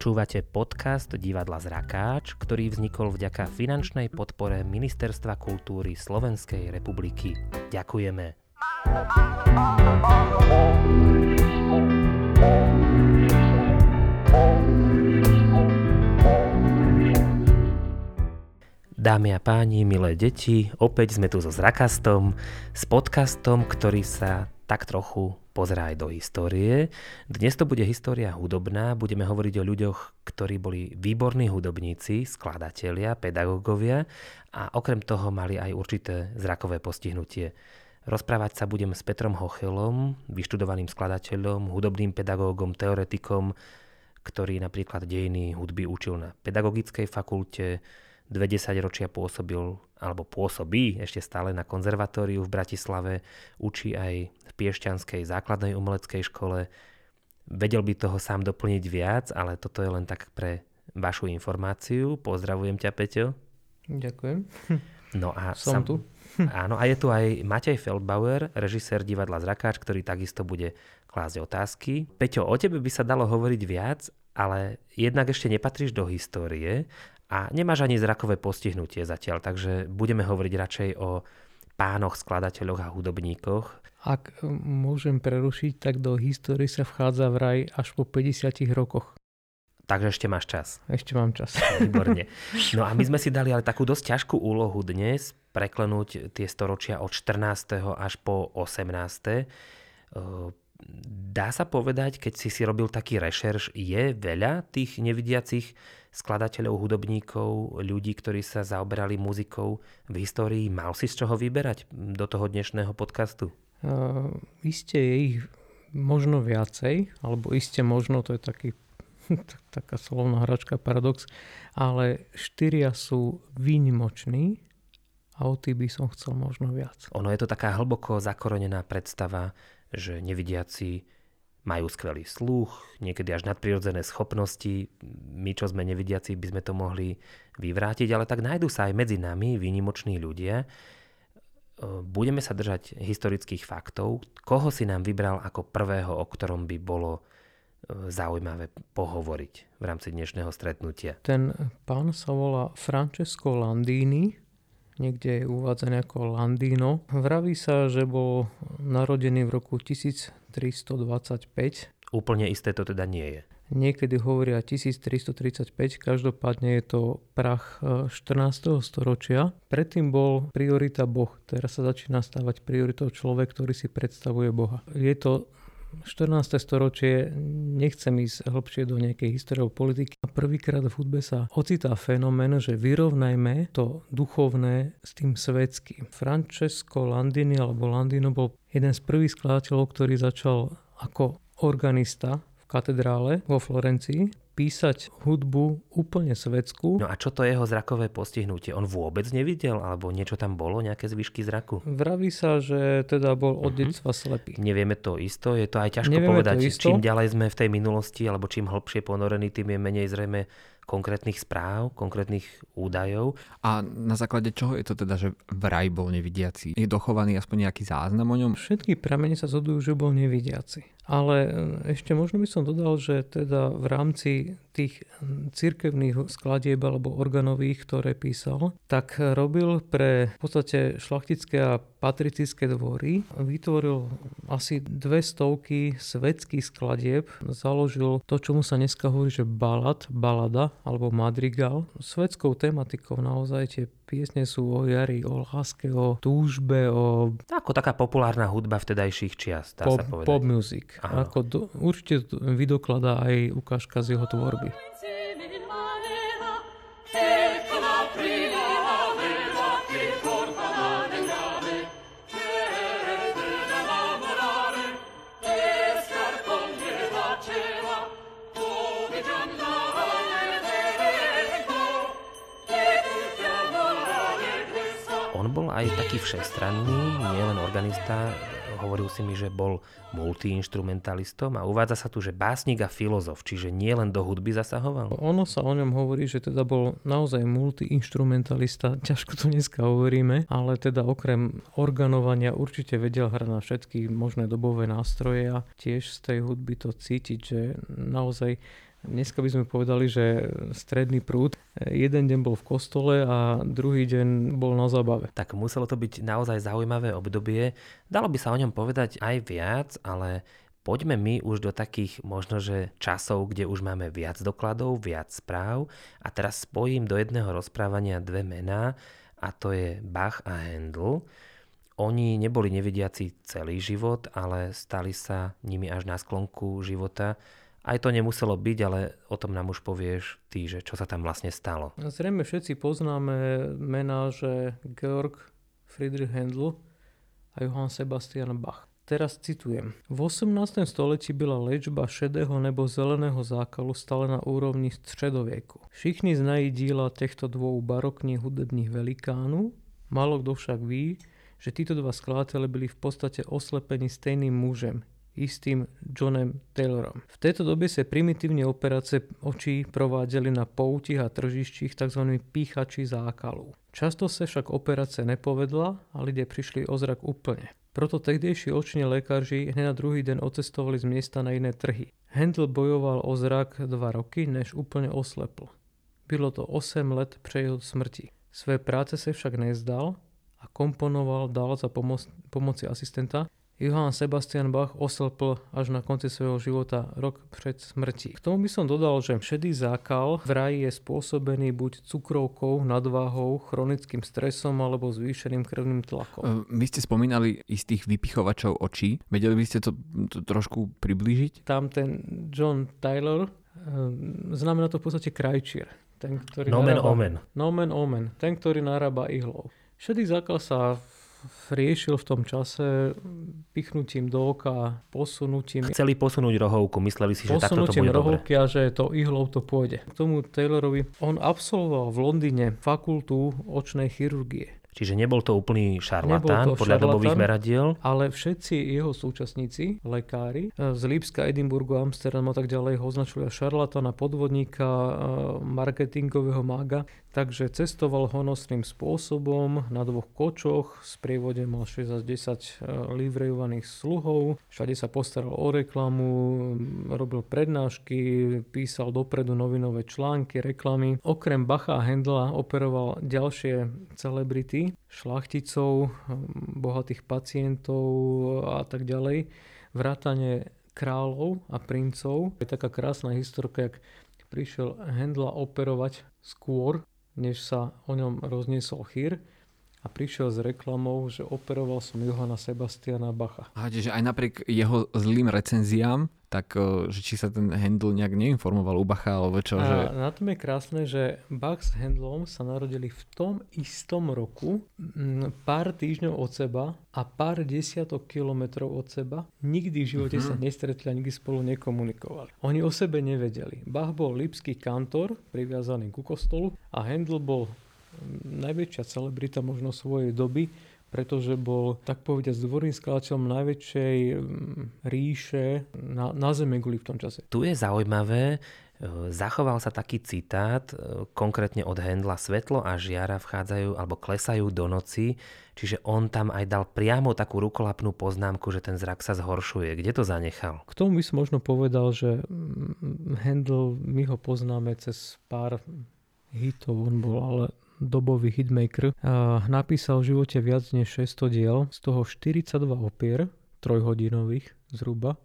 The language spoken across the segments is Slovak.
Počúvate podcast Divadla Zrakáč, ktorý vznikol vďaka finančnej podpore Ministerstva kultúry Slovenskej republiky. Ďakujeme. Dámy a páni, milé deti, opäť sme tu so Zrakastom, s podcastom, ktorý sa tak trochu pozerá aj do histórie. Dnes to bude história hudobná, budeme hovoriť o ľuďoch, ktorí boli výborní hudobníci, skladatelia, pedagógovia a okrem toho mali aj určité zrakové postihnutie. Rozprávať sa budem s Petrom Hochelom, vyštudovaným skladateľom, hudobným pedagógom, teoretikom, ktorý napríklad dejiny hudby učil na pedagogickej fakulte, dve ročia pôsobil, alebo pôsobí ešte stále na konzervatóriu v Bratislave, učí aj v Piešťanskej základnej umeleckej škole. Vedel by toho sám doplniť viac, ale toto je len tak pre vašu informáciu. Pozdravujem ťa, Peťo. Ďakujem. No a Som sam, tu. Áno, a je tu aj Matej Feldbauer, režisér divadla Zrakáč, ktorý takisto bude klásť otázky. Peťo, o tebe by sa dalo hovoriť viac, ale jednak ešte nepatríš do histórie a nemáš ani zrakové postihnutie zatiaľ, takže budeme hovoriť radšej o pánoch, skladateľoch a hudobníkoch. Ak môžem prerušiť, tak do histórie sa vchádza vraj až po 50 rokoch. Takže ešte máš čas. Ešte mám čas. Výborne. No a my sme si dali ale takú dosť ťažkú úlohu dnes, preklenúť tie storočia od 14. až po 18. Dá sa povedať, keď si si robil taký rešerš, je veľa tých nevidiacich skladateľov, hudobníkov, ľudí, ktorí sa zaoberali muzikou v histórii. Mal si z čoho vyberať do toho dnešného podcastu? Uh, iste je ich možno viacej, alebo iste možno, to je taký, taká slovná hračka, paradox, ale štyria sú výnimoční a o tých by som chcel možno viac. Ono je to taká hlboko zakorenená predstava, že nevidiaci majú skvelý sluch, niekedy až nadprirodzené schopnosti. My, čo sme nevidiaci, by sme to mohli vyvrátiť, ale tak nájdú sa aj medzi nami výnimoční ľudia. E, budeme sa držať historických faktov. Koho si nám vybral ako prvého, o ktorom by bolo e, zaujímavé pohovoriť v rámci dnešného stretnutia? Ten pán sa volá Francesco Landini, niekde je uvádzaný ako Landino. Vraví sa, že bol narodený v roku 1325. Úplne isté to teda nie je. Niekedy hovoria 1335, každopádne je to prach 14. E, storočia. Predtým bol priorita Boh, teraz sa začína stávať prioritou človek, ktorý si predstavuje Boha. Je to 14. storočie, nechcem ísť hlbšie do nejakej histórie politiky. Prvýkrát v hudbe sa ocitá fenomén, že vyrovnajme to duchovné s tým svetským. Francesco Landini alebo Landino bol jeden z prvých skladateľov, ktorý začal ako organista v katedrále vo Florencii písať hudbu úplne svetskú. No a čo to jeho zrakové postihnutie? On vôbec nevidel? Alebo niečo tam bolo? Nejaké zvyšky zraku? Vraví sa, že teda bol od uh-huh. detstva slepý. Nevieme to isto. Je to aj ťažko Nevieme povedať. Čím ďalej sme v tej minulosti, alebo čím hlbšie ponorení, tým je menej zrejme konkrétnych správ, konkrétnych údajov. A na základe čoho je to teda, že vraj bol nevidiaci? Je dochovaný aspoň nejaký záznam o ňom? Všetky pramene sa zhodujú, že bol nevidiaci. Ale e, ešte možno by som dodal, že teda v rámci tých cirkevných skladieb alebo organových, ktoré písal, tak robil pre v podstate šlachtické a patricické dvory. Vytvoril asi dve stovky svetských skladieb. Založil to, čomu sa dneska hovorí, že balad, balada alebo madrigal. Svetskou tematikou naozaj tie piesne sú o jari, o láske, o túžbe, o... Ako taká populárna hudba vtedajších čias, dá pop, sa povedať. Pop music. Ako do, určite vydokladá aj ukážka z jeho tvorby bol aj taký všestranný, nielen organista, hovoril si mi, že bol multiinstrumentalistom a uvádza sa tu, že básnik a filozof, čiže nie len do hudby zasahoval. Ono sa o ňom hovorí, že teda bol naozaj multiinstrumentalista, ťažko to dneska hovoríme, ale teda okrem organovania určite vedel hrať na všetky možné dobové nástroje a tiež z tej hudby to cítiť, že naozaj Dneska by sme povedali, že stredný prúd. Jeden deň bol v kostole a druhý deň bol na zábave. Tak muselo to byť naozaj zaujímavé obdobie. Dalo by sa o ňom povedať aj viac, ale poďme my už do takých možno, že časov, kde už máme viac dokladov, viac správ a teraz spojím do jedného rozprávania dve mená a to je Bach a Handel. Oni neboli nevidiaci celý život, ale stali sa nimi až na sklonku života. Aj to nemuselo byť, ale o tom nám už povieš ty, že čo sa tam vlastne stalo. Zrejme všetci poznáme mená, že Georg Friedrich Handel a Johann Sebastian Bach. Teraz citujem. V 18. stolečí byla liečba šedého nebo zeleného zákalu stále na úrovni středověku. Všichni znají díla těchto dvou barokních hudebných velikánů, málo kdo však ví, že títo dva skladateľe byli v podstate oslepení stejným mužem, istým Johnem Taylorom. V tejto dobe sa primitívne operace očí provádzali na poutich a tržištích tzv. píchači zákalu. Často sa však operace nepovedla a ľudia prišli o zrak úplne. Proto tehdejší oční lékaři hneď na druhý den ocestovali z miesta na iné trhy. Handel bojoval o zrak dva roky, než úplne oslepl. Bylo to 8 let pre jeho smrti. Své práce sa však nezdal a komponoval dál za pomoc, pomoci asistenta. Johann Sebastian Bach oslpl až na konci svojho života rok pred smrti. K tomu by som dodal, že šedý zákal v raji je spôsobený buď cukrovkou, nadváhou, chronickým stresom alebo zvýšeným krvným tlakom. Vy ste spomínali istých vypichovačov očí. Vedeli by ste to, to trošku priblížiť? Tam ten John Taylor, znamená to v podstate krajčier. Ten, ktorý nomen narába, omen. Nomen omen. Ten, ktorý narába ihlou. Šedý zákal sa riešil v tom čase pichnutím do oka, posunutím... Chceli posunúť rohovku, mysleli si, že takto to bude rohovky dobre. a že to ihlou to pôjde. K tomu Taylorovi, on absolvoval v Londýne fakultu očnej chirurgie. Čiže nebol to úplný šarlatán to podľa šarlatán, dobových meradiel. Ale všetci jeho súčasníci, lekári e, z Lípska, Edinburgu, Amsterdam a tak ďalej ho označili šarlatána, podvodníka, e, marketingového mága. Takže cestoval honosným spôsobom na dvoch kočoch, z prievode mal 6 až 10 e, livrejovaných sluhov, všade sa postaral o reklamu, robil prednášky, písal dopredu novinové články, reklamy. Okrem Bacha a Hendla operoval ďalšie celebrity, šlachticov, bohatých pacientov a tak ďalej, vrátane kráľov a princov. Je taká krásna historka, jak prišiel Hendla operovať skôr, než sa o ňom rozniesol chýr a prišiel s reklamou, že operoval som Johana Sebastiana Bacha. A že aj napriek jeho zlým recenziám tak že či sa ten Handel nejak neinformoval u Bacha alebo čo. A že... na tom je krásne, že Bach s Handelom sa narodili v tom istom roku, pár týždňov od seba a pár desiatok kilometrov od seba. Nikdy v živote uh-huh. sa nestretli a nikdy spolu nekomunikovali. Oni o sebe nevedeli. Bach bol lipský kantor, priviazaný ku kostolu a Handel bol najväčšia celebrita možno svojej doby pretože bol, tak povediať, dvorným skladateľom najväčšej mm, ríše na, na Zeme guli v tom čase. Tu je zaujímavé, e, zachoval sa taký citát, e, konkrétne od Hendla, svetlo a žiara vchádzajú alebo klesajú do noci, čiže on tam aj dal priamo takú rukolapnú poznámku, že ten zrak sa zhoršuje. Kde to zanechal? K tomu by som možno povedal, že Handel, my ho poznáme cez pár hitov, on bol ale dobový hitmaker, napísal v živote viac než 600 diel, z toho 42 opier, trojhodinových zhruba,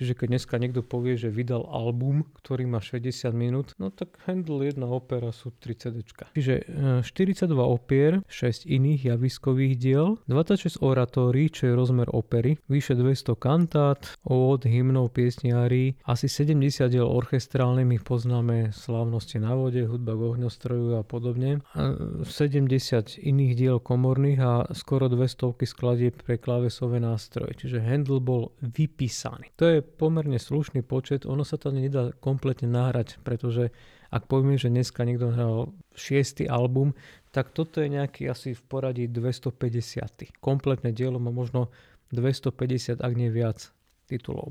Čiže keď dneska niekto povie, že vydal album, ktorý má 60 minút, no tak Handel jedna opera sú 3 CD. Čiže 42 e, opier, 6 iných javiskových diel, 26 oratórií, čo je rozmer opery, vyše 200 kantát, od hymnov, piesniári, asi 70 diel orchestrálnych, my poznáme slávnosti na vode, hudba k ohňostroju a podobne, 70 iných diel komorných a skoro 200 skladieb pre klávesové nástroje. Čiže Handel bol vypísaný. To je pomerne slušný počet, ono sa to nedá kompletne nahrať, pretože ak povieme, že dneska niekto hral šiestý album, tak toto je nejaký asi v poradí 250. Kompletné dielo má možno 250, ak nie viac titulov.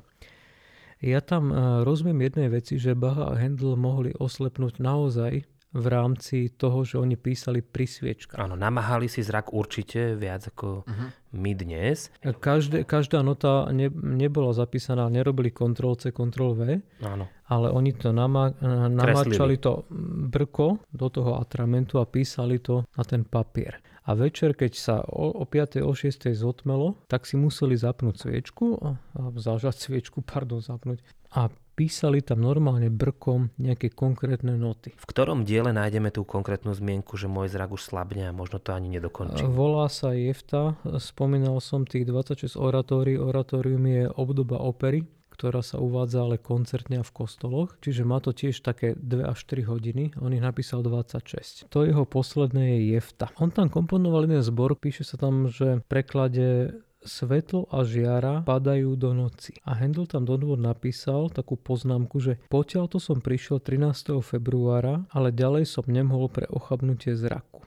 Ja tam eh, rozumiem jednej veci, že Baha a Handel mohli oslepnúť naozaj v rámci toho, že oni písali pri sviečkách. Áno, namáhali si zrak určite viac ako uh-huh. my dnes. Každé, každá nota ne, nebola zapísaná, nerobili Ctrl C, Ctrl V. Áno. ale oni to nama, namáčali to brko do toho atramentu a písali to na ten papier. A večer, keď sa o, o 5. o 6. zotmelo, tak si museli zapnúť sviečku, a, a zažať sviečku, pardon, zapnúť. A písali tam normálne brkom nejaké konkrétne noty. V ktorom diele nájdeme tú konkrétnu zmienku, že môj zrak už slabne a možno to ani nedokončí? Volá sa Jefta, spomínal som tých 26 oratórií, oratórium je obdoba opery, ktorá sa uvádza ale koncertne v kostoloch, čiže má to tiež také 2 až 3 hodiny, on ich napísal 26. To jeho posledné je Jefta. On tam komponoval jeden zbor, píše sa tam, že v preklade svetlo a žiara padajú do noci. A Handel tam donúvod napísal takú poznámku, že potiaľ to som prišiel 13. februára, ale ďalej som nemohol pre ochabnutie zraku.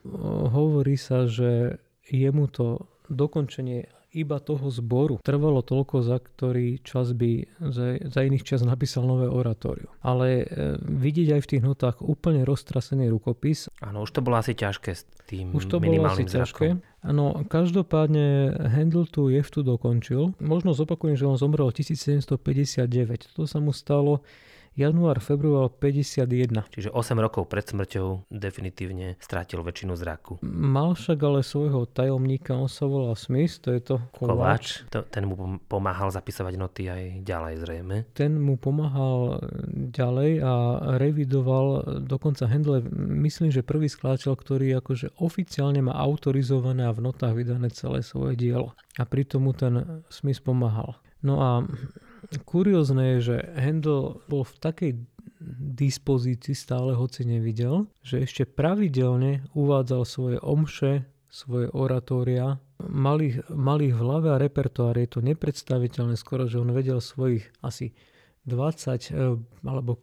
Hovorí sa, že jemu to dokončenie iba toho zboru trvalo toľko, za ktorý čas by za, za iných čas napísal nové oratórium. Ale e, vidieť aj v tých notách úplne roztrasený rukopis. Áno, už to bolo asi ťažké s tým Už to bolo asi ťažké. Áno, každopádne Handel tu jeftu dokončil. Možno zopakujem, že on zomrel 1759. To sa mu stalo január, február 51. Čiže 8 rokov pred smrťou definitívne strátil väčšinu zraku. Mal však ale svojho tajomníka, on sa volal Smith, to je to Kováč. Kováč to, ten mu pomáhal zapisovať noty aj ďalej zrejme. Ten mu pomáhal ďalej a revidoval dokonca Handle, myslím, že prvý skladateľ, ktorý akože oficiálne má autorizované a v notách vydané celé svoje dielo. A pritom mu ten Smith pomáhal. No a kuriózne je, že Handel bol v takej dispozícii, stále hoci nevidel, že ešte pravidelne uvádzal svoje omše, svoje oratória, mal ich, v hlave a repertoár. Je to nepredstaviteľné skoro, že on vedel svojich asi 20 eh, alebo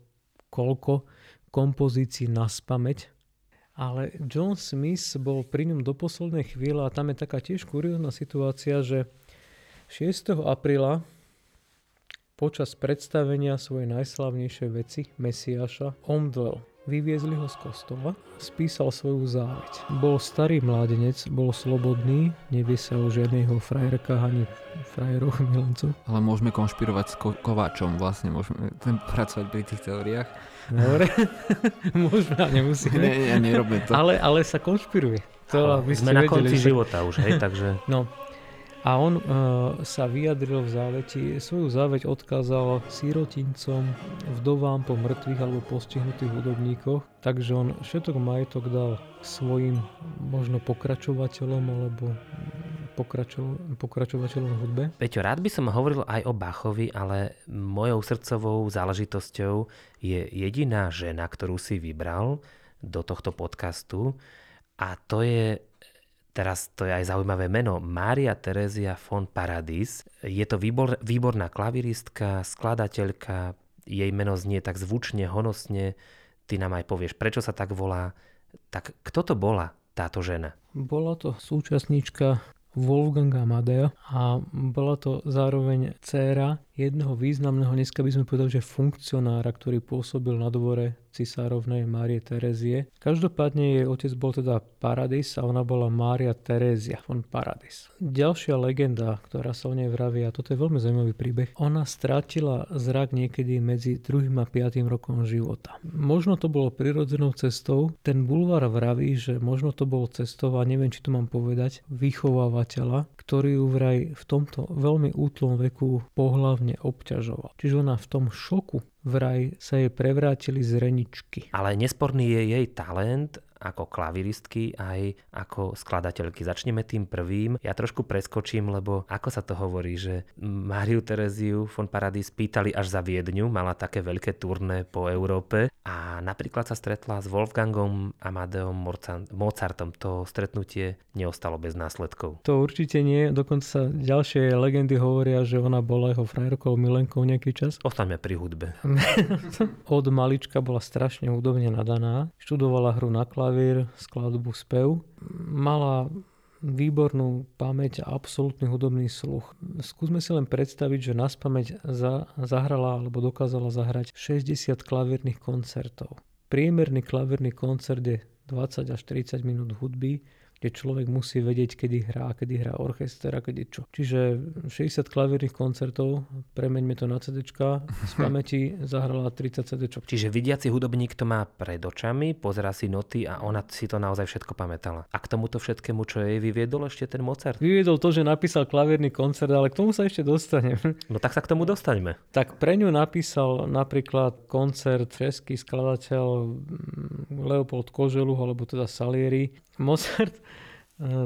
koľko kompozícií na spameť. Ale John Smith bol pri ňom do poslednej chvíle a tam je taká tiež kuriózna situácia, že 6. apríla Počas predstavenia svojej najslavnejšej veci, Mesiáša, omdlel. Vyviezli ho z kostola, spísal svoju záveď. Bol starý mládenec, bol slobodný, nevie sa o žiadneho frajerkách ani frajeroch milencov. Ale môžeme konšpirovať s ko- Kováčom, vlastne môžeme ten pracovať pri tých teóriách. Dobre, môžeme a nemusíme. Nie, nie, nerobme to. Ale, ale sa konšpiruje. To, aby sme na konci že... života už, hej, takže... No, a on uh, sa vyjadril v záveti, svoju záveť odkázal sírotincom, vdovám po mŕtvych alebo postihnutých hudobníkoch, takže on všetok majetok dal svojim možno pokračovateľom alebo pokračo, pokračovateľom v hudbe. Peťo, rád by som hovoril aj o Bachovi, ale mojou srdcovou záležitosťou je jediná žena, ktorú si vybral do tohto podcastu a to je Teraz to je aj zaujímavé meno. Mária Terezia von Paradis. Je to výbor, výborná klaviristka, skladateľka. Jej meno znie tak zvučne, honosne. Ty nám aj povieš, prečo sa tak volá. Tak kto to bola táto žena? Bola to súčasníčka Wolfganga Amadea a bola to zároveň dcéra jedného významného, dneska by sme povedali, že funkcionára, ktorý pôsobil na dvore cisárovnej Márie Terezie. Každopádne jej otec bol teda Paradis a ona bola Mária Terézia von Paradis. Ďalšia legenda, ktorá sa o nej vraví, a toto je veľmi zaujímavý príbeh, ona strátila zrak niekedy medzi 2. a 5. rokom života. Možno to bolo prirodzenou cestou. Ten bulvár vraví, že možno to bolo cestou, a neviem, či to mám povedať, vychovávateľa, ktorý ju vraj v tomto veľmi útlom veku pohlavne obťažoval. Čiže ona v tom šoku vraj sa jej prevrátili zreničky. Ale nesporný je jej talent ako klaviristky aj ako skladateľky. Začneme tým prvým. Ja trošku preskočím, lebo ako sa to hovorí, že Máriu Tereziu von Paradis pýtali až za Viedňu, mala také veľké turné po Európe a napríklad sa stretla s Wolfgangom Amadeom Mozartom. To stretnutie neostalo bez následkov. To určite nie, dokonca ďalšie legendy hovoria, že ona bola jeho frajerkou, milenkou nejaký čas. Ostaňme pri hudbe. Od malička bola strašne hudobne nadaná, študovala hru na klavír, skladbu, spev. Mala výbornú pamäť a absolútny hudobný sluch. Skúsme si len predstaviť, že nás pamäť za, zahrala alebo dokázala zahrať 60 klavírnych koncertov. Priemerný klavírny koncert je 20 až 30 minút hudby, kde človek musí vedieť, kedy hrá, kedy hrá orchester a kedy čo. Čiže 60 klavírnych koncertov, premeňme to na CD, z pamäti zahrala 30 CD. Čiže vidiaci hudobník to má pred očami, pozera si noty a ona si to naozaj všetko pamätala. A k tomuto všetkému, čo jej vyviedol ešte ten Mozart? Vyviedol to, že napísal klavírny koncert, ale k tomu sa ešte dostanem. No tak sa k tomu dostaňme. Tak pre ňu napísal napríklad koncert český skladateľ mm, Leopold Koželuch, alebo teda Salieri. Mozart. Eh,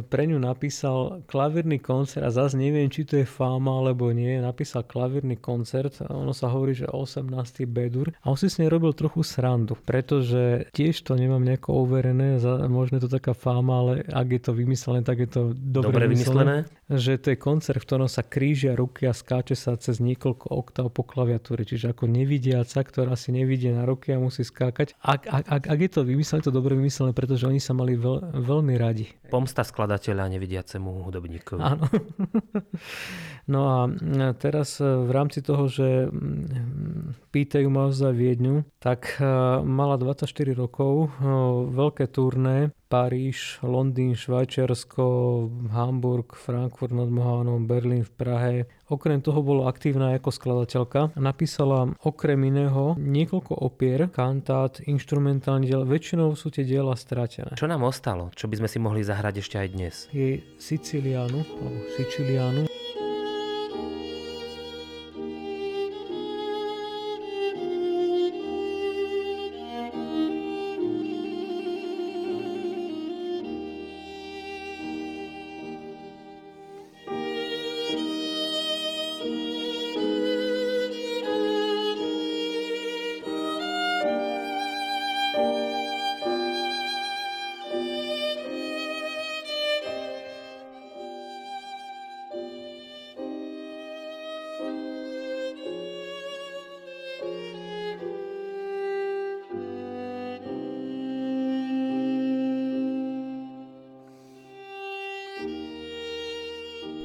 pre ňu napísal klavírny koncert a zase neviem, či to je fáma alebo nie, napísal klavírny koncert a ono sa hovorí, že 18. bedur a on si s nej robil trochu srandu, pretože tiež to nemám nejako overené, možno je to taká fáma, ale ak je to vymyslené, tak je to dobre, dobre vymyslené. vymyslené. Že to je koncert, v ktorom sa krížia ruky a skáče sa cez niekoľko oktáv po klaviatúre, čiže ako nevidiaca, ktorá si nevidie na ruky a musí skákať. Ak, ak, ak, ak je to vymyslené, to dobre vymyslené, pretože oni sa mali veľ, veľmi radi. Pomsta skladateľa nevidiacemu hudobníkovi. Áno. No a teraz e, v rámci toho, že pýtajú ma za Viedňu, tak e, mala 24 rokov, e, veľké turné, Paríž, Londýn, Švajčiarsko, Hamburg, Frankfurt nad Mohánom, Berlín v Prahe. Okrem toho bola aktívna ako skladateľka. Napísala okrem iného niekoľko opier, kantát, instrumentálne diel. Väčšinou sú tie diela stratené. Čo nám ostalo? Čo by sme si mohli zahrať ešte aj dnes? Je Sicilianu, alebo Sicilianu.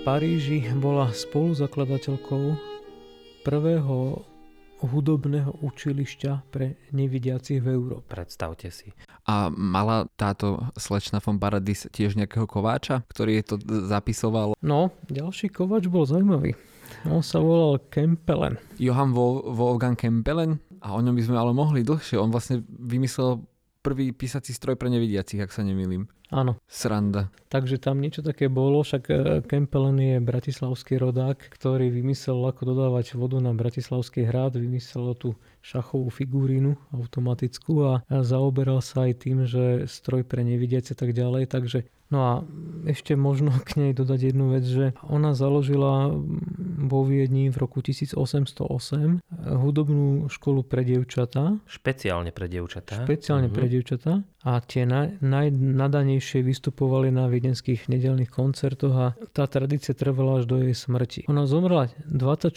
Paríži bola spoluzakladateľkou prvého hudobného učilišťa pre nevidiacich v Európe. Predstavte si. A mala táto slečna von Paradis tiež nejakého kováča, ktorý je to zapisoval? No, ďalší kováč bol zaujímavý. On sa volal Kempelen. Johann Wolfgang Kempelen? A o ňom by sme ale mohli dlhšie. On vlastne vymyslel prvý písací stroj pre nevidiacich, ak sa nemýlim. Áno. Sranda. Takže tam niečo také bolo, však e, Kempelen je bratislavský rodák, ktorý vymyslel, ako dodávať vodu na Bratislavský hrad, vymyslel tú šachovú figurínu automatickú a zaoberal sa aj tým, že stroj pre nevidiace tak ďalej, takže No a ešte možno k nej dodať jednu vec, že ona založila vo Viedni v roku 1808 hudobnú školu pre dievčatá. Špeciálne pre dievčatá. Špeciálne uh-huh. pre dievčatá. A tie naj, najnadanejšie vystupovali na viedenských nedelných koncertoch a tá tradícia trvala až do jej smrti. Ona zomrela 24.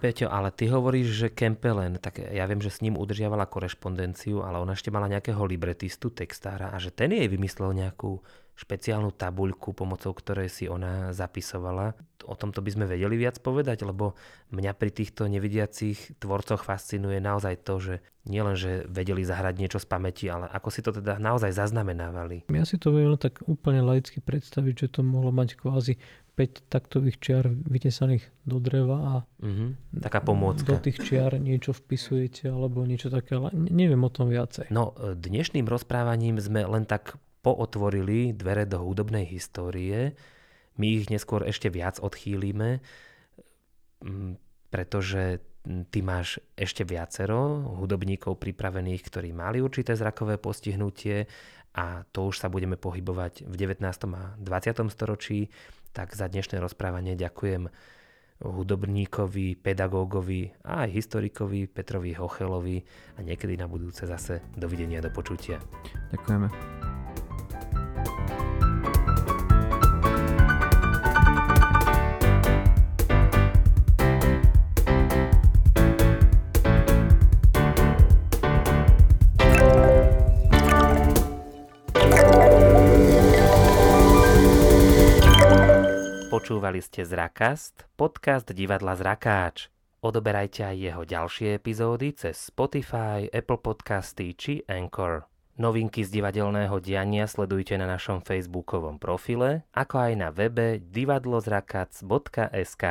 Peťo, ale ty hovoríš, že Kempelen, tak ja viem, že s ním udržiavala korešpondenciu, ale ona ešte mala nejakého libretistu, textára a že ten jej vymyslel nejakú špeciálnu tabuľku, pomocou ktorej si ona zapisovala. O tomto by sme vedeli viac povedať, lebo mňa pri týchto nevidiacich tvorcoch fascinuje naozaj to, že nielen, že vedeli zahrať niečo z pamäti, ale ako si to teda naozaj zaznamenávali. Ja si to viem tak úplne laicky predstaviť, že to mohlo mať kvázi 5 taktových čiar vytesaných do dreva a mm-hmm, taká pomôcka. do tých čiar niečo vpisujete alebo niečo také, ale neviem o tom viacej. No, dnešným rozprávaním sme len tak pootvorili dvere do hudobnej histórie. My ich neskôr ešte viac odchýlime, mm, pretože ty máš ešte viacero hudobníkov pripravených, ktorí mali určité zrakové postihnutie a to už sa budeme pohybovať v 19. a 20. storočí. Tak za dnešné rozprávanie ďakujem hudobníkovi, pedagógovi a aj historikovi Petrovi Hochelovi a niekedy na budúce zase dovidenia, do počutia. Ďakujeme. Počúvali ste Zrakast, podcast divadla Zrakáč. Odoberajte aj jeho ďalšie epizódy cez Spotify, Apple Podcasty či Anchor. Novinky z divadelného diania sledujte na našom facebookovom profile, ako aj na webe divadlozrakac.sk.